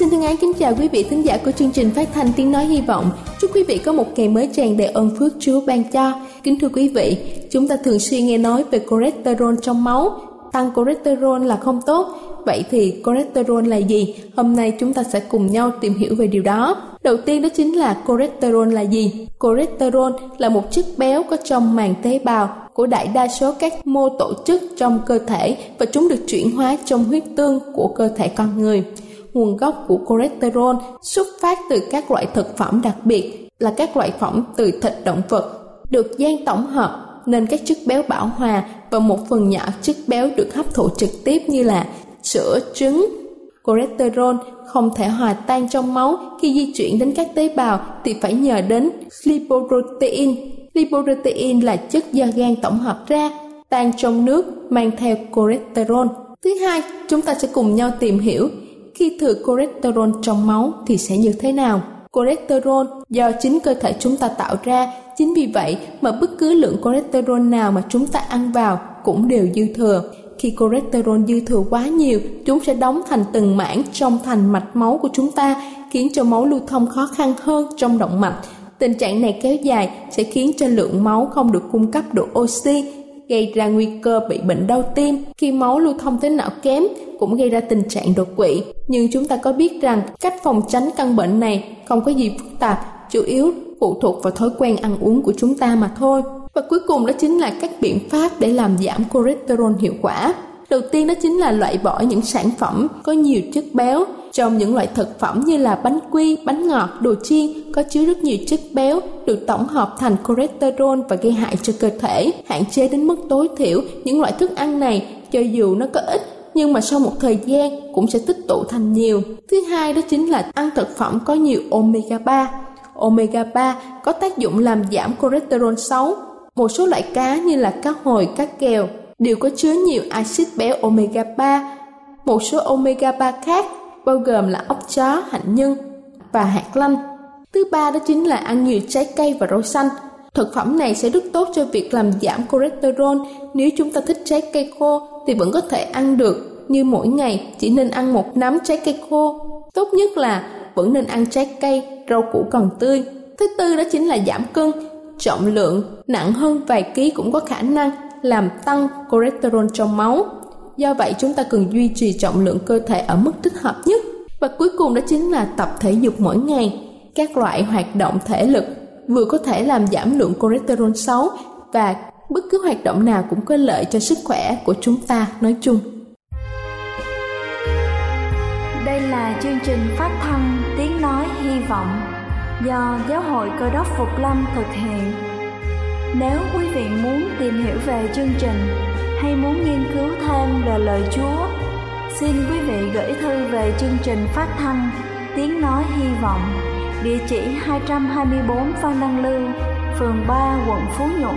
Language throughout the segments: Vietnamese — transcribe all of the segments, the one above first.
Ái kính chào quý vị thính giả của chương trình phát thanh tiếng nói hy vọng. Chúc quý vị có một ngày mới tràn đầy ơn phước Chúa ban cho. Kính thưa quý vị, chúng ta thường xuyên nghe nói về cholesterol trong máu. Tăng cholesterol là không tốt. Vậy thì cholesterol là gì? Hôm nay chúng ta sẽ cùng nhau tìm hiểu về điều đó. Đầu tiên đó chính là cholesterol là gì? Cholesterol là một chất béo có trong màng tế bào của đại đa số các mô tổ chức trong cơ thể và chúng được chuyển hóa trong huyết tương của cơ thể con người nguồn gốc của cholesterol xuất phát từ các loại thực phẩm đặc biệt là các loại phẩm từ thịt động vật được gian tổng hợp nên các chất béo bão hòa và một phần nhỏ chất béo được hấp thụ trực tiếp như là sữa, trứng. Cholesterol không thể hòa tan trong máu khi di chuyển đến các tế bào thì phải nhờ đến lipoprotein. Lipoprotein là chất do gan tổng hợp ra, tan trong nước mang theo cholesterol. Thứ hai, chúng ta sẽ cùng nhau tìm hiểu khi thừa cholesterol trong máu thì sẽ như thế nào? Cholesterol do chính cơ thể chúng ta tạo ra, chính vì vậy mà bất cứ lượng cholesterol nào mà chúng ta ăn vào cũng đều dư thừa. Khi cholesterol dư thừa quá nhiều, chúng sẽ đóng thành từng mảng trong thành mạch máu của chúng ta, khiến cho máu lưu thông khó khăn hơn trong động mạch. Tình trạng này kéo dài sẽ khiến cho lượng máu không được cung cấp đủ oxy gây ra nguy cơ bị bệnh đau tim. Khi máu lưu thông tới não kém cũng gây ra tình trạng đột quỵ. Nhưng chúng ta có biết rằng cách phòng tránh căn bệnh này không có gì phức tạp, chủ yếu phụ thuộc vào thói quen ăn uống của chúng ta mà thôi. Và cuối cùng đó chính là các biện pháp để làm giảm cholesterol hiệu quả. Đầu tiên đó chính là loại bỏ những sản phẩm có nhiều chất béo trong những loại thực phẩm như là bánh quy, bánh ngọt, đồ chiên có chứa rất nhiều chất béo được tổng hợp thành cholesterol và gây hại cho cơ thể. Hạn chế đến mức tối thiểu những loại thức ăn này cho dù nó có ít nhưng mà sau một thời gian cũng sẽ tích tụ thành nhiều. Thứ hai đó chính là ăn thực phẩm có nhiều omega 3. Omega 3 có tác dụng làm giảm cholesterol xấu. Một số loại cá như là cá hồi, cá kèo đều có chứa nhiều axit béo omega 3. Một số omega 3 khác bao gồm là ốc chó, hạnh nhân và hạt lanh. Thứ ba đó chính là ăn nhiều trái cây và rau xanh. Thực phẩm này sẽ rất tốt cho việc làm giảm cholesterol. Nếu chúng ta thích trái cây khô thì vẫn có thể ăn được, như mỗi ngày chỉ nên ăn một nắm trái cây khô. Tốt nhất là vẫn nên ăn trái cây, rau củ còn tươi. Thứ tư đó chính là giảm cân. Trọng lượng nặng hơn vài ký cũng có khả năng làm tăng cholesterol trong máu. Do vậy chúng ta cần duy trì trọng lượng cơ thể ở mức thích hợp nhất. Và cuối cùng đó chính là tập thể dục mỗi ngày. Các loại hoạt động thể lực vừa có thể làm giảm lượng cholesterol xấu và bất cứ hoạt động nào cũng có lợi cho sức khỏe của chúng ta nói chung. Đây là chương trình phát thanh tiếng nói hy vọng do Giáo hội Cơ đốc Phục Lâm thực hiện. Nếu quý vị muốn tìm hiểu về chương trình hay muốn nghiên cứu thêm về lời Chúa, xin quý vị gửi thư về chương trình phát thanh Tiếng Nói Hy Vọng Địa chỉ 224 Phan Đăng Lưu Phường 3, quận Phú Nhuận,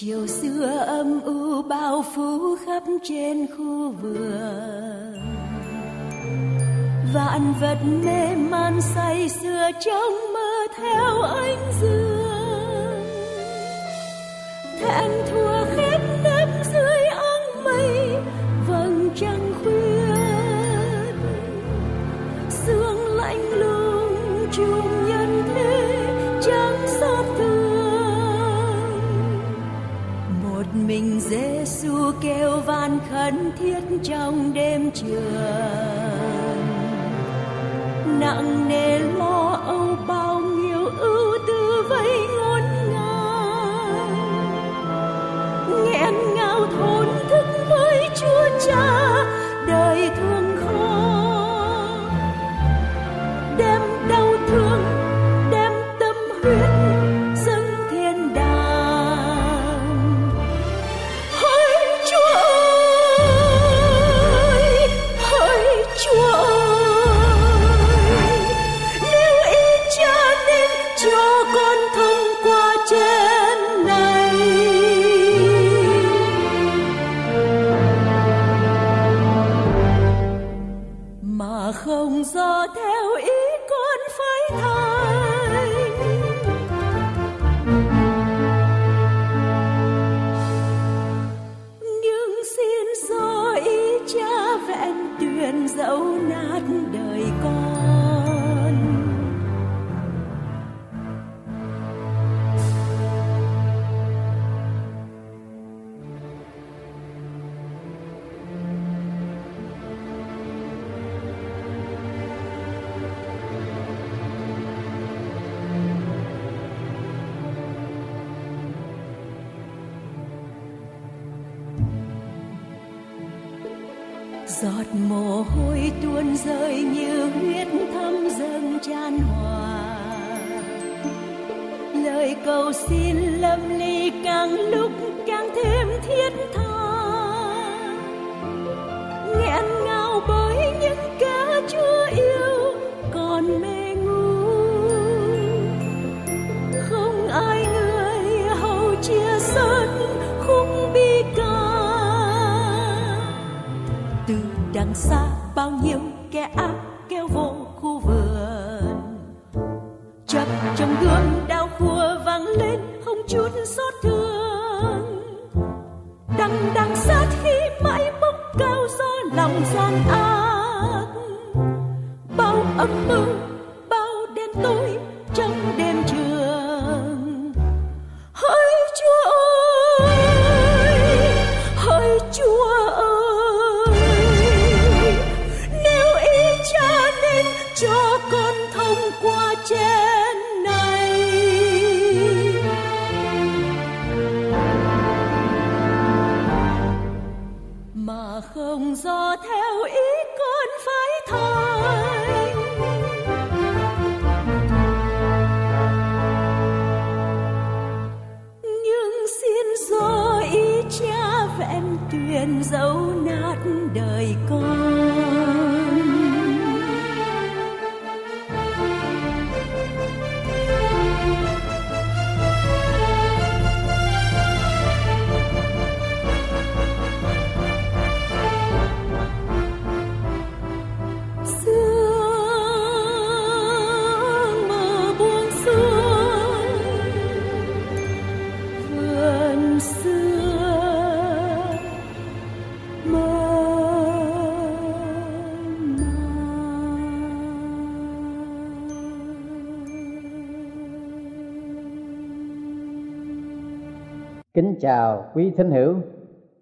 Chiều xưa âm u bao phủ khắp trên khu vườn. Vạn vật mê man say sưa trong mơ theo ánh dương. Thẹn thua khép nếp dưới áng mây, vầng trăng khuya sương lạnh lùng chung Giêsu kêu van khẩn thiết trong đêm trường. Nặng nề lo âu bao nhiêu ưu tư vây cầu xin lâm ly càng lúc càng thêm thiết tha. Nghẹn ngào bởi những kẻ chúa yêu còn mê ngu. Không ai người hầu chia sớt khúc bi ca. Từ đằng xa bao nhiêu Kính chào quý thính hữu,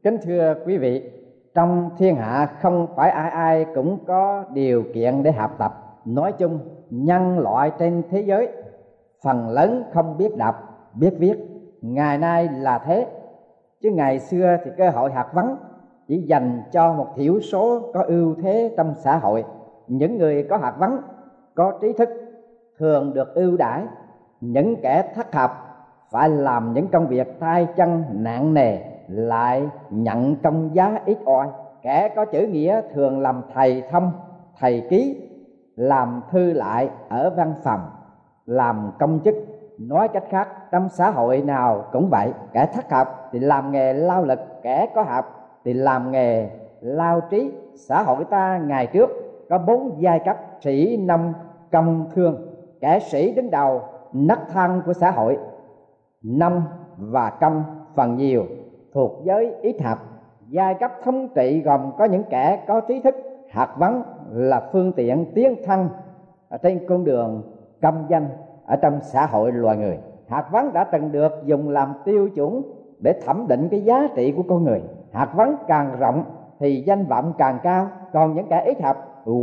kính thưa quý vị, trong thiên hạ không phải ai ai cũng có điều kiện để học tập. Nói chung, nhân loại trên thế giới phần lớn không biết đọc, biết viết. Ngày nay là thế, chứ ngày xưa thì cơ hội học vấn chỉ dành cho một thiểu số có ưu thế trong xã hội. Những người có học vấn, có trí thức thường được ưu đãi, những kẻ thất học phải làm những công việc tay chân nặng nề, lại nhận công giá ít ỏi. Kẻ có chữ nghĩa thường làm thầy thông, thầy ký, làm thư lại ở văn phòng, làm công chức. Nói cách khác, trong xã hội nào cũng vậy, kẻ thất học thì làm nghề lao lực, kẻ có học thì làm nghề lao trí. Xã hội ta ngày trước có bốn giai cấp sĩ nông công thương. Kẻ sĩ đứng đầu, nấc thang của xã hội năm và công phần nhiều thuộc giới ít học giai cấp thống trị gồm có những kẻ có trí thức, hạt vấn là phương tiện tiến thân ở trên con đường công danh ở trong xã hội loài người. Hạt vấn đã từng được dùng làm tiêu chuẩn để thẩm định cái giá trị của con người. Hạt vấn càng rộng thì danh vọng càng cao, còn những kẻ ít học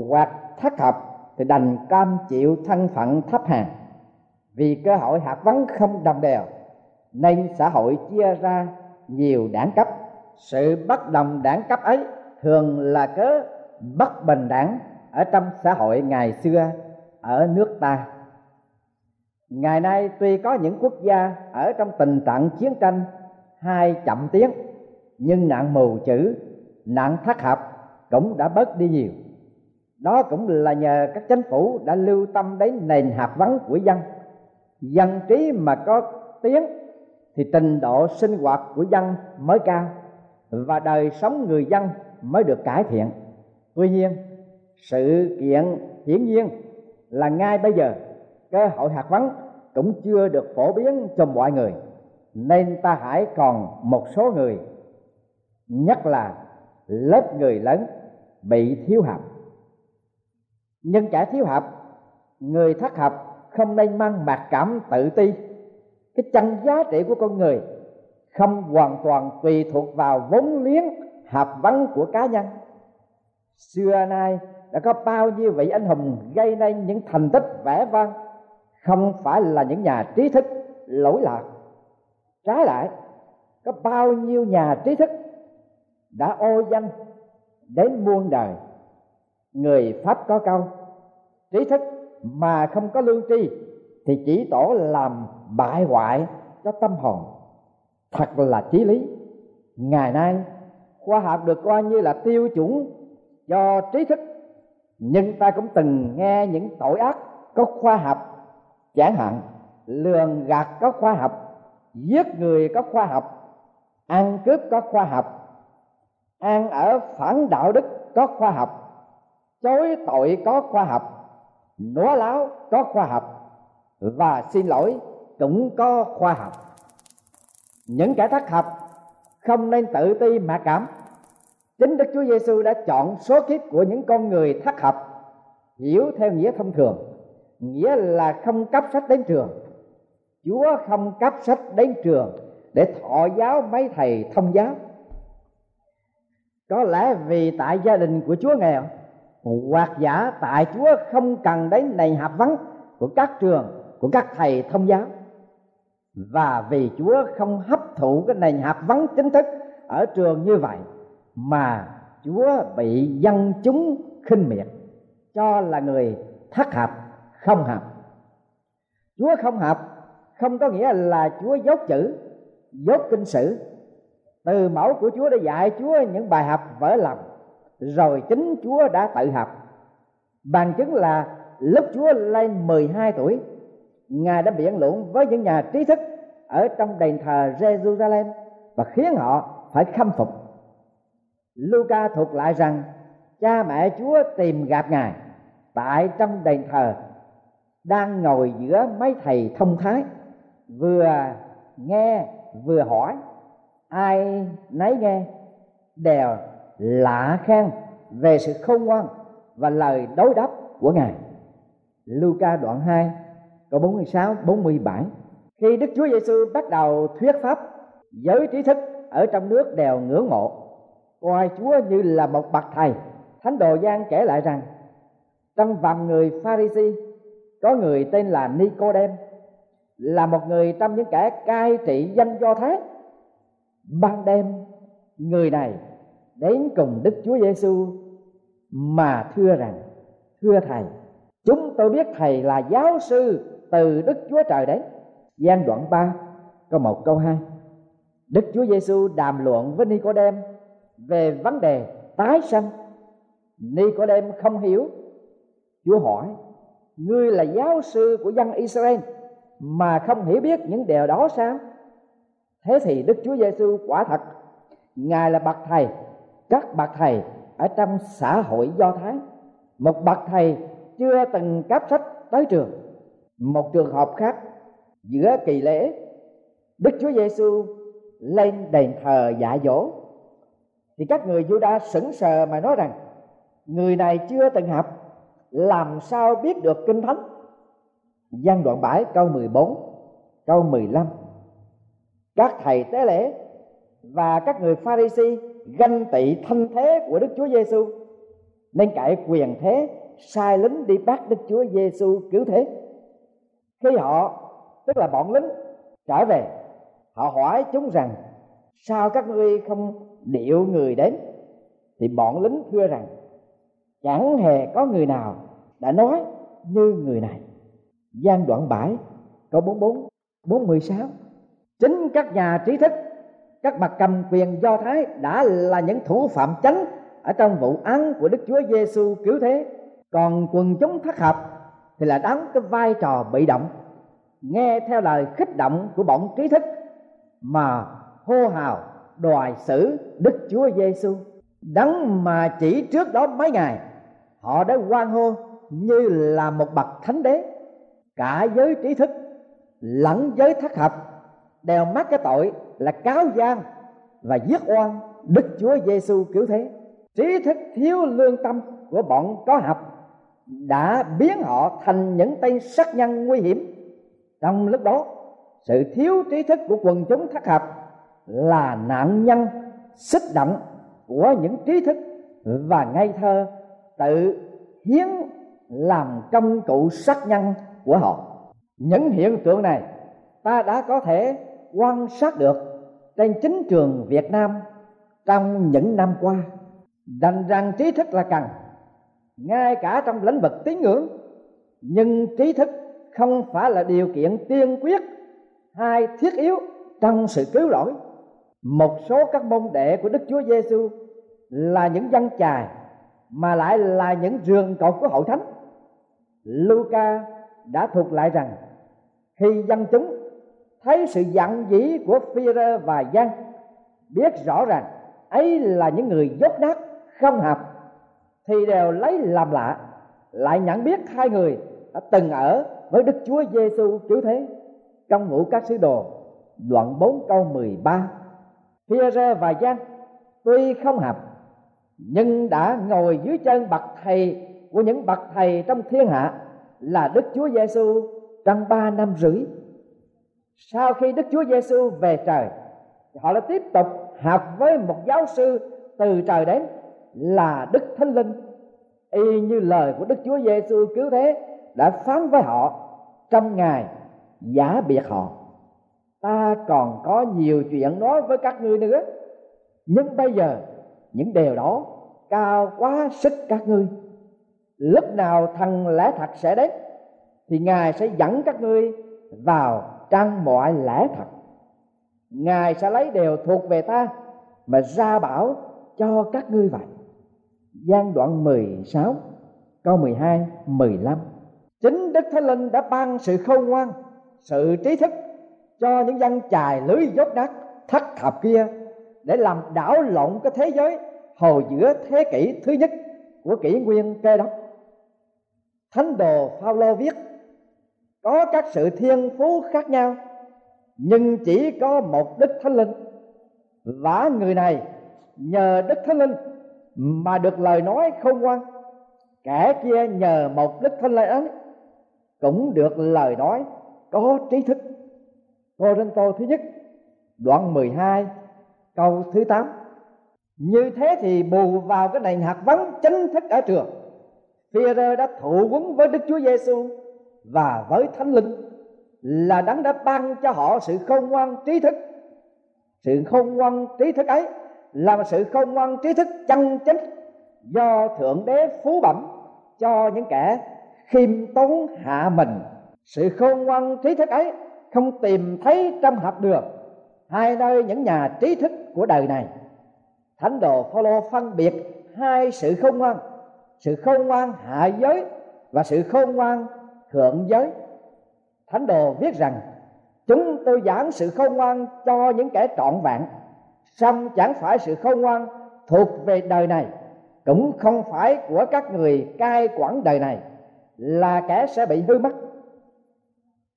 hoặc thất học thì đành cam chịu thân phận thấp hèn. Vì cơ hội hạt vấn không đồng đều nên xã hội chia ra nhiều đảng cấp. Sự bất đồng đảng cấp ấy thường là cớ bất bình đẳng ở trong xã hội ngày xưa ở nước ta. Ngày nay tuy có những quốc gia ở trong tình trạng chiến tranh hay chậm tiến, nhưng nạn mù chữ, nạn thất học cũng đã bớt đi nhiều. Đó cũng là nhờ các chính phủ đã lưu tâm đến nền học vấn của dân. Dân trí mà có tiếng thì trình độ sinh hoạt của dân mới cao và đời sống người dân mới được cải thiện. Tuy nhiên, sự kiện hiển nhiên là ngay bây giờ, cơ hội hạt vấn cũng chưa được phổ biến cho mọi người, nên ta hãy còn một số người, nhất là lớp người lớn, bị thiếu học nhưng kẻ thiếu học người thất học không nên mang mặc cảm tự ti cái chân giá trị của con người không hoàn toàn tùy thuộc vào vốn liếng hạp vấn của cá nhân. Xưa nay đã có bao nhiêu vị anh hùng gây nên những thành tích vẻ vang, không phải là những nhà trí thức lỗi lạc. Trái lại, có bao nhiêu nhà trí thức đã ô danh đến muôn đời. Người pháp có câu, trí thức mà không có lương tri thì chỉ tổ làm bại hoại cho tâm hồn. Thật là chí lý. Ngày nay, khoa học được coi như là tiêu chuẩn cho trí thức. Nhưng ta cũng từng nghe những tội ác có khoa học. Chẳng hạn, lường gạt có khoa học, giết người có khoa học, ăn cướp có khoa học, ăn ở phản đạo đức có khoa học, chối tội có khoa học nói láo có khoa học và xin lỗi, cũng có khoa học. Những kẻ thất học không nên tự ti mà cảm. Chính đức chúa giêsu đã chọn số kiếp của những con người thất học hiểu theo nghĩa thông thường, nghĩa là không cấp sách đến trường. Chúa không cấp sách đến trường để thọ giáo mấy thầy thông giáo. Có lẽ vì tại gia đình của chúa nghèo, hoặc giả tại chúa không cần đến nền học vấn của các trường của các thầy thông giáo. Và vì Chúa không hấp thụ cái nền hạt vấn chính thức ở trường như vậy, mà Chúa bị dân chúng khinh miệt, cho là người thất học không học Chúa không học không có nghĩa là Chúa dốt chữ, dốt kinh sử. Từ mẫu của Chúa đã dạy Chúa những bài học vỡ lòng, rồi chính Chúa đã tự học. Bằng chứng là lúc Chúa lên 12 tuổi ngài đã biện luận với những nhà trí thức ở trong đền thờ Jerusalem và khiến họ phải khâm phục. Luca thuật lại rằng, cha mẹ Chúa tìm gặp ngài, tại trong đền thờ, đang ngồi giữa mấy thầy thông thái, vừa nghe, vừa hỏi, ai nấy nghe, đều lạ khen về sự khôn ngoan và lời đối đáp của ngài Luca đoạn 2 câu 46 47 khi Đức Chúa Giêsu bắt đầu thuyết pháp, giới trí thức ở trong nước đều ngưỡng mộ. Coi chúa như là một bậc thầy. Thánh đồ giang kể lại rằng, trong vòng người pharisee có người tên là nicodem là một người trong những kẻ cai trị dân do thái. Ban đêm, người này đến cùng đức chúa giêsu mà thưa rằng, thưa thầy, chúng tôi biết thầy là giáo sư từ đức chúa trời đến gian đoạn 3 câu 1 câu 2 đức chúa giêsu đàm luận với nicodem về vấn đề tái sanh. Nicodem không hiểu. Chúa hỏi, ngươi là giáo sư của dân israel mà không hiểu biết những điều đó sao? Thế thì đức chúa giêsu quả thật, ngài là bậc thầy, các bậc thầy ở trong xã hội do thái. Một bậc thầy chưa từng cáp sách tới trường một trường hợp khác giữa kỳ lễ, đức chúa giêsu lên đền thờ dạ dỗ. Thì các người Juda sững sờ mà nói rằng, người này chưa từng học, làm sao biết được kinh thánh? Gian đoạn 7 câu 14 câu 15 các thầy tế lễ và các người Pharisee ganh tị thân thế của Đức Chúa Giêsu nên cậy quyền thế sai lính đi bắt Đức Chúa Giêsu cứu thế khi họ, tức là bọn lính, trở về. Họ hỏi chúng rằng, sao các ngươi không điệu người đến? Thì bọn lính thưa rằng, chẳng hề có người nào đã nói như người này. Gian đoạn bãi câu 44 416 chính các nhà trí thức, các bậc cầm quyền do thái đã là những thủ phạm chánh ở trong vụ án của Đức Chúa Giêsu cứu thế. Còn quần chúng thất hợp thì là đóng cái vai trò bị động nghe theo lời khích động của bọn trí thức mà hô hào đòi xử Đức Chúa Giêsu đấng mà chỉ trước đó mấy ngày, họ đã quan hô như là một bậc thánh đế. Cả giới trí thức lẫn giới thất học đều mắc cái tội là cáo gian và giết oan Đức Chúa Giêsu cứu thế. Trí thức thiếu lương tâm của bọn có học đã biến họ thành những tay sát nhân nguy hiểm trong lúc đó, sự thiếu trí thức của quần chúng thất học là nạn nhân xích động của những trí thức và ngây thơ tự hiến làm công cụ sát nhân của họ. Những hiện tượng này ta đã có thể quan sát được trên chính trường Việt Nam trong những năm qua. Đành rằng trí thức là cần, ngay cả trong lĩnh vực tín ngưỡng, nhưng trí thức không phải là điều kiện tiên quyết hay thiết yếu trong sự cứu rỗi một số các môn đệ của Đức Chúa Giêsu là những dân chài, mà lại là những giường cột của hội thánh. Luca đã thuộc lại rằng, khi dân chúng thấy sự giận dĩ của Phi-rơ và Giăng biết rõ rằng ấy là những người dốt nát, không hợp, thì đều lấy làm lạ, lại nhận biết hai người đã từng ở với Đức Chúa Giêsu cứu thế trong ngũ các sứ đồ đoạn 4 câu 13 Phi-rơ và Giăng tuy không hợp nhưng đã ngồi dưới chân bậc thầy của những bậc thầy trong thiên hạ là Đức Chúa Giêsu trong ba năm rưỡi. Sau khi Đức Chúa Giêsu về trời, họ lại tiếp tục học với một giáo sư từ trời đến là Đức Thánh Linh. Y như lời của Đức Chúa Giêsu cứu thế đã phán với họ trong ngày giả biệt họ. Ta còn có nhiều chuyện nói với các ngươi nữa, nhưng bây giờ những điều đó cao quá sức các ngươi. Lúc nào thằng lẽ thật sẽ đến, thì ngài sẽ dẫn các ngươi vào trang mọi lẽ thật. Ngài sẽ lấy điều thuộc về ta mà ra bảo cho các ngươi vậy. Gian đoạn 16 câu 12 15 chính Đức Thánh Linh đã ban sự khôn ngoan, sự trí thức cho những dân chài lưới dốt nát, thất thập kia để làm đảo lộn cái thế giới hồi giữa thế kỷ thứ nhất của kỷ nguyên kê đốc. Thánh đồ Phaolô viết, có các sự thiên phú khác nhau, nhưng chỉ có một đức thánh linh. Và người này nhờ đức thánh linh mà được lời nói khôn ngoan, kẻ kia nhờ một đức thánh linh ấy cũng được lời nói có trí thức. Cô Rinh Tô thứ nhất, đoạn 12 câu thứ 8 như thế thì bù vào cái nền hạt vấn chính thức ở trường. Phi-rơ đã thụ quấn với Đức Chúa Giêsu và với Thánh Linh là đấng đã ban cho họ sự khôn ngoan trí thức. Sự khôn ngoan trí thức ấy là sự khôn ngoan trí thức chân chính do thượng đế phú bẩm cho những kẻ khiêm tốn hạ mình. Sự khôn ngoan, trí thức ấy không tìm thấy trong học đường, hai nơi những nhà trí thức của đời này. Thánh đồ Phaolô phân biệt hai sự khôn ngoan, sự khôn ngoan hạ giới và sự khôn ngoan thượng giới. Thánh đồ viết rằng, chúng tôi giảng sự khôn ngoan cho những kẻ trọn vẹn, song chẳng phải sự khôn ngoan thuộc về đời này, cũng không phải của các người cai quản đời này là kẻ sẽ bị hư mất.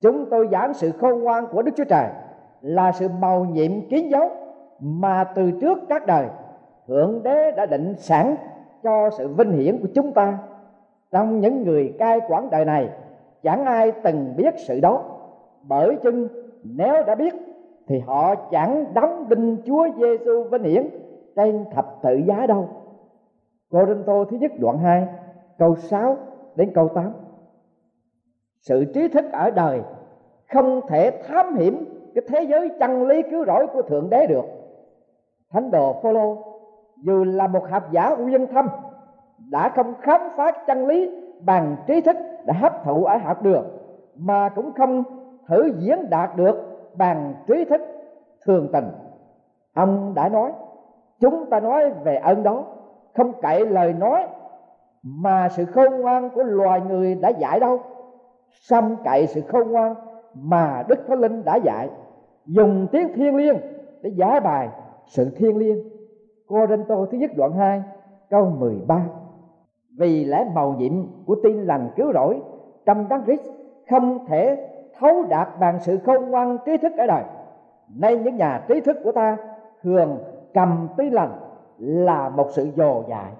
Chúng tôi giảng sự khôn ngoan của đức chúa trời là sự màu nhiệm kiến dấu mà từ trước các đời thượng đế đã định sẵn cho sự vinh hiển của chúng ta. Trong những người cai quản đời này, chẳng ai từng biết sự đó. Bởi chưng nếu đã biết, thì họ chẳng đóng đinh Chúa Giêsu vinh hiển trên thập tự giá đâu. Cô Đinh Tô thứ nhất đoạn 2 câu 6 đến câu 8 Sự trí thức ở đời không thể thám hiểm cái thế giới chân lý cứu rỗi của Thượng Đế được. Thánh đồ Phaolô, dù là một học giả uyên thâm, đã không khám phá chân lý bằng trí thức đã hấp thụ ở học đường, mà cũng không thử diễn đạt được bằng trí thức thường tình ông đã nói, chúng ta nói về ơn đó, không cậy lời nói mà sự khôn ngoan của loài người đã dạy đâu? Xâm cậy sự khôn ngoan mà đức thánh linh đã dạy. Dùng tiếng thiên liêng để giải bài sự thiên liêng. Cô tô thứ nhất đoạn 2 câu 13 vì lẽ màu nhiệm của tin lành cứu rỗi trong đấng Christ không thể thấu đạt bằng sự khôn ngoan trí thức ở đời. Nay những nhà trí thức của ta thường cầm tin lành là một sự dồ dại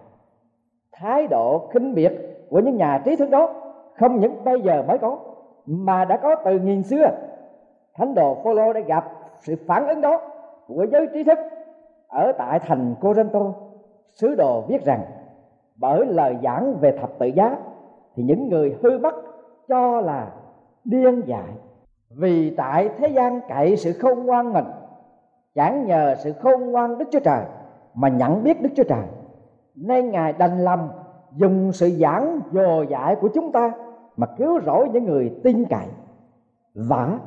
thái độ khinh biệt của những nhà trí thức đó, không những bây giờ mới có, mà đã có từ nghìn xưa. Thánh đồ Phaolô đã gặp sự phản ứng đó của giới trí thức ở tại thành Corinto. Sứ đồ viết rằng, bởi lời giảng về thập tự giá, thì những người hư mất cho là điên dại. Vì tại thế gian cậy sự khôn ngoan mình chẳng nhờ sự khôn ngoan đức chúa trời mà nhận biết đức chúa trời nên ngài đành lòng dùng sự giảng dồ dại của chúng ta mà cứu rỗi những người tin cậy. Vả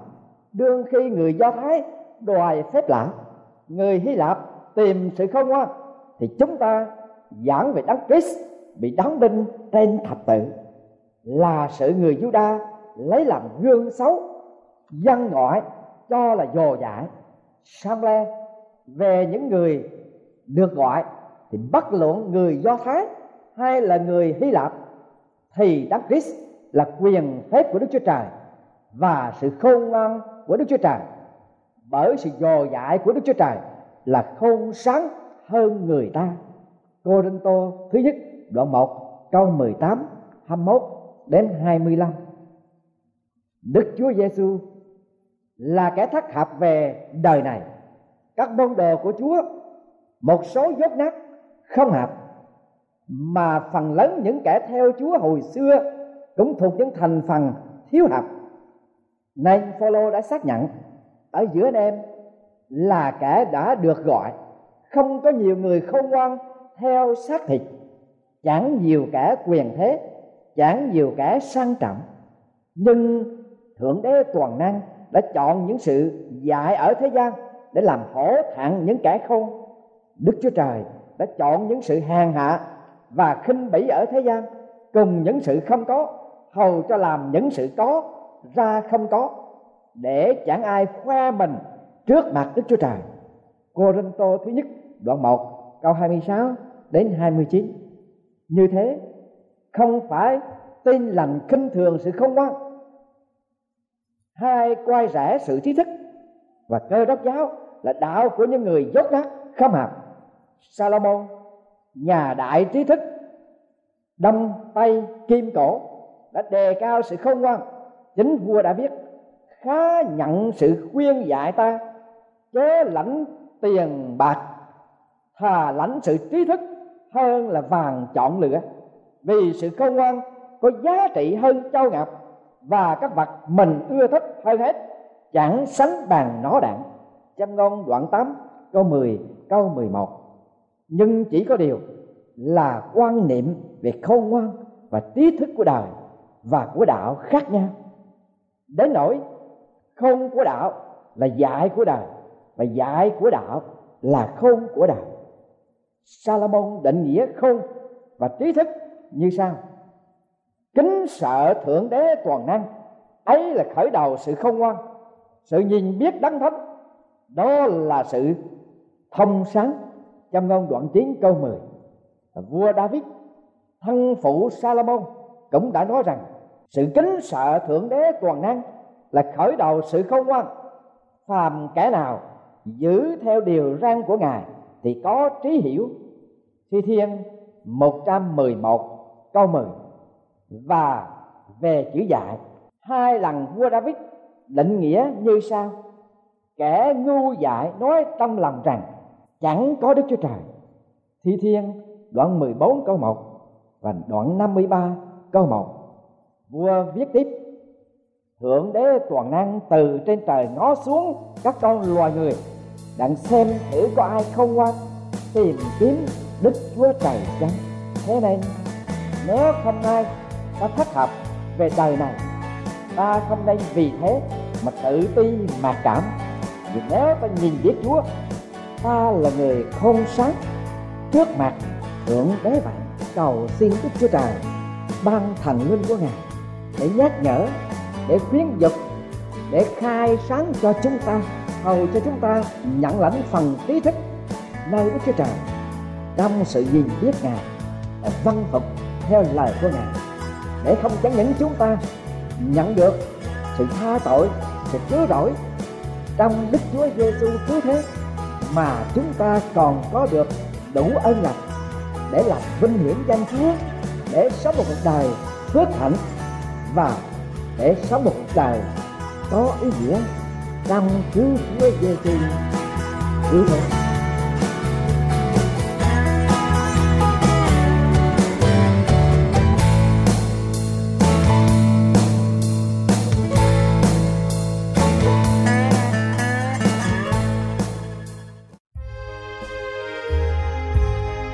đương khi người do thái đòi phép lạ, người hy lạp tìm sự không ngoan thì chúng ta giảng về đấng Christ bị đóng đinh trên thập tự, là sự người Juda lấy làm gương xấu, dân ngoại cho là dồ dại, sang le về những người được gọi thì bất luận người do thái hay là người hy lạp, thì đấng christ là quyền phép của đức chúa trời và sự khôn ngoan của đức chúa trời. Bởi sự dò dại của đức chúa trời là khôn sáng hơn người ta. Cô Rinh Tô thứ nhất, đoạn 1 câu 18 21 đến 25 Đức Chúa Giêsu là kẻ thất hợp về đời này. Các môn đồ của Chúa, một số dốt nát không hợp, mà phần lớn những kẻ theo Chúa hồi xưa cũng thuộc những thành phần thiếu hợp. Nên Phaolô đã xác nhận, ở giữa anh em là kẻ đã được gọi. Không có nhiều người khôn ngoan theo xác thịt, chẳng nhiều kẻ quyền thế, chẳng nhiều kẻ sang trọng. Nhưng thượng đế toàn năng đã chọn những sự dạy ở thế gian để làm hổ thẹn những kẻ khôn. Đức chúa trời đã chọn những sự hèn hạ và khinh bỉ ở thế gian, cùng những sự không có, hầu cho làm những sự có ra không có, để chẳng ai khoe mình trước mặt Đức Chúa Trời. Cô Rinh Tô thứ nhất, đoạn 1 câu 26 đến 29. Như thế, không phải tin lành khinh thường sự không ngoan hai quay rẽ sự trí thức và cơ đốc giáo là đạo của những người dốt nát, không hợp Salomon nhà đại trí thức đông tây kim cổ, đã đề cao sự không ngoan. Chính vua đã viết, khá nhận sự khuyên dạy ta, chớ lãnh tiền bạc, thà lãnh sự trí thức hơn là vàng chọn lựa. Vì sự khôn ngoan có giá trị hơn châu ngọc, và các vật mình ưa thích hơn hết, chẳng sánh bằng nó đạn châm ngôn đoạn 8 câu 10 câu 11 nhưng chỉ có điều là quan niệm về khôn ngoan và trí thức của đời và của đạo khác nhau. Đến nỗi khôn của đạo là dạy của đời và dạy của đạo là khôn của đời. Salomon định nghĩa khôn và trí thức như sau. Kính sợ thượng đế toàn năng, ấy là khởi đầu sự khôn ngoan, sự nhìn biết đấng thánh, đó là sự thông sáng trong ngôn đoạn 9 câu 10 vua David, thân phụ Salomon, cũng đã nói rằng, sự kính sợ thượng đế toàn năng là khởi đầu sự khôn ngoan. Phàm kẻ nào giữ theo điều răn của ngài thì có trí hiểu. Thi thiên 111 câu 10 và về chữ dạy, hai lần vua David định nghĩa như sau. Kẻ ngu dại nói trong lòng rằng chẳng có Đức Chúa Trời. Thi Thiên, đoạn 14 câu 1 và đoạn 53 câu 1 Vua viết tiếp, Thượng đế toàn năng từ trên trời ngó xuống các con loài người, Đặng xem thử có ai không ngoan Tìm kiếm Đức Chúa Trời chăng? Thế nên, nếu không ai ta thất hợp về đời này, Ta không nên vì thế mà tự ti mà cảm. Vì nếu ta nhìn biết Chúa Ta là người khôn sáng. Trước mặt, Thượng đế vậy cầu xin Đức Chúa Trời ban thành linh của Ngài để nhắc nhở, để khuyến dục, để khai sáng cho chúng ta hầu cho chúng ta nhận lãnh phần trí thức nơi Đức Chúa Trời trong sự nhìn biết Ngài và văn phục theo lời của Ngài, để không chẳng những chúng ta nhận được sự tha tội, sự cứu rỗi trong Đức Chúa Giêsu cứu thế mà chúng ta còn có được đủ ân lành để làm vinh hiển danh Chúa, để sống một cuộc đời phước hạnh và để sống một cuộc đời có ý nghĩa trong cứu Chúa Giêsu cứu thế.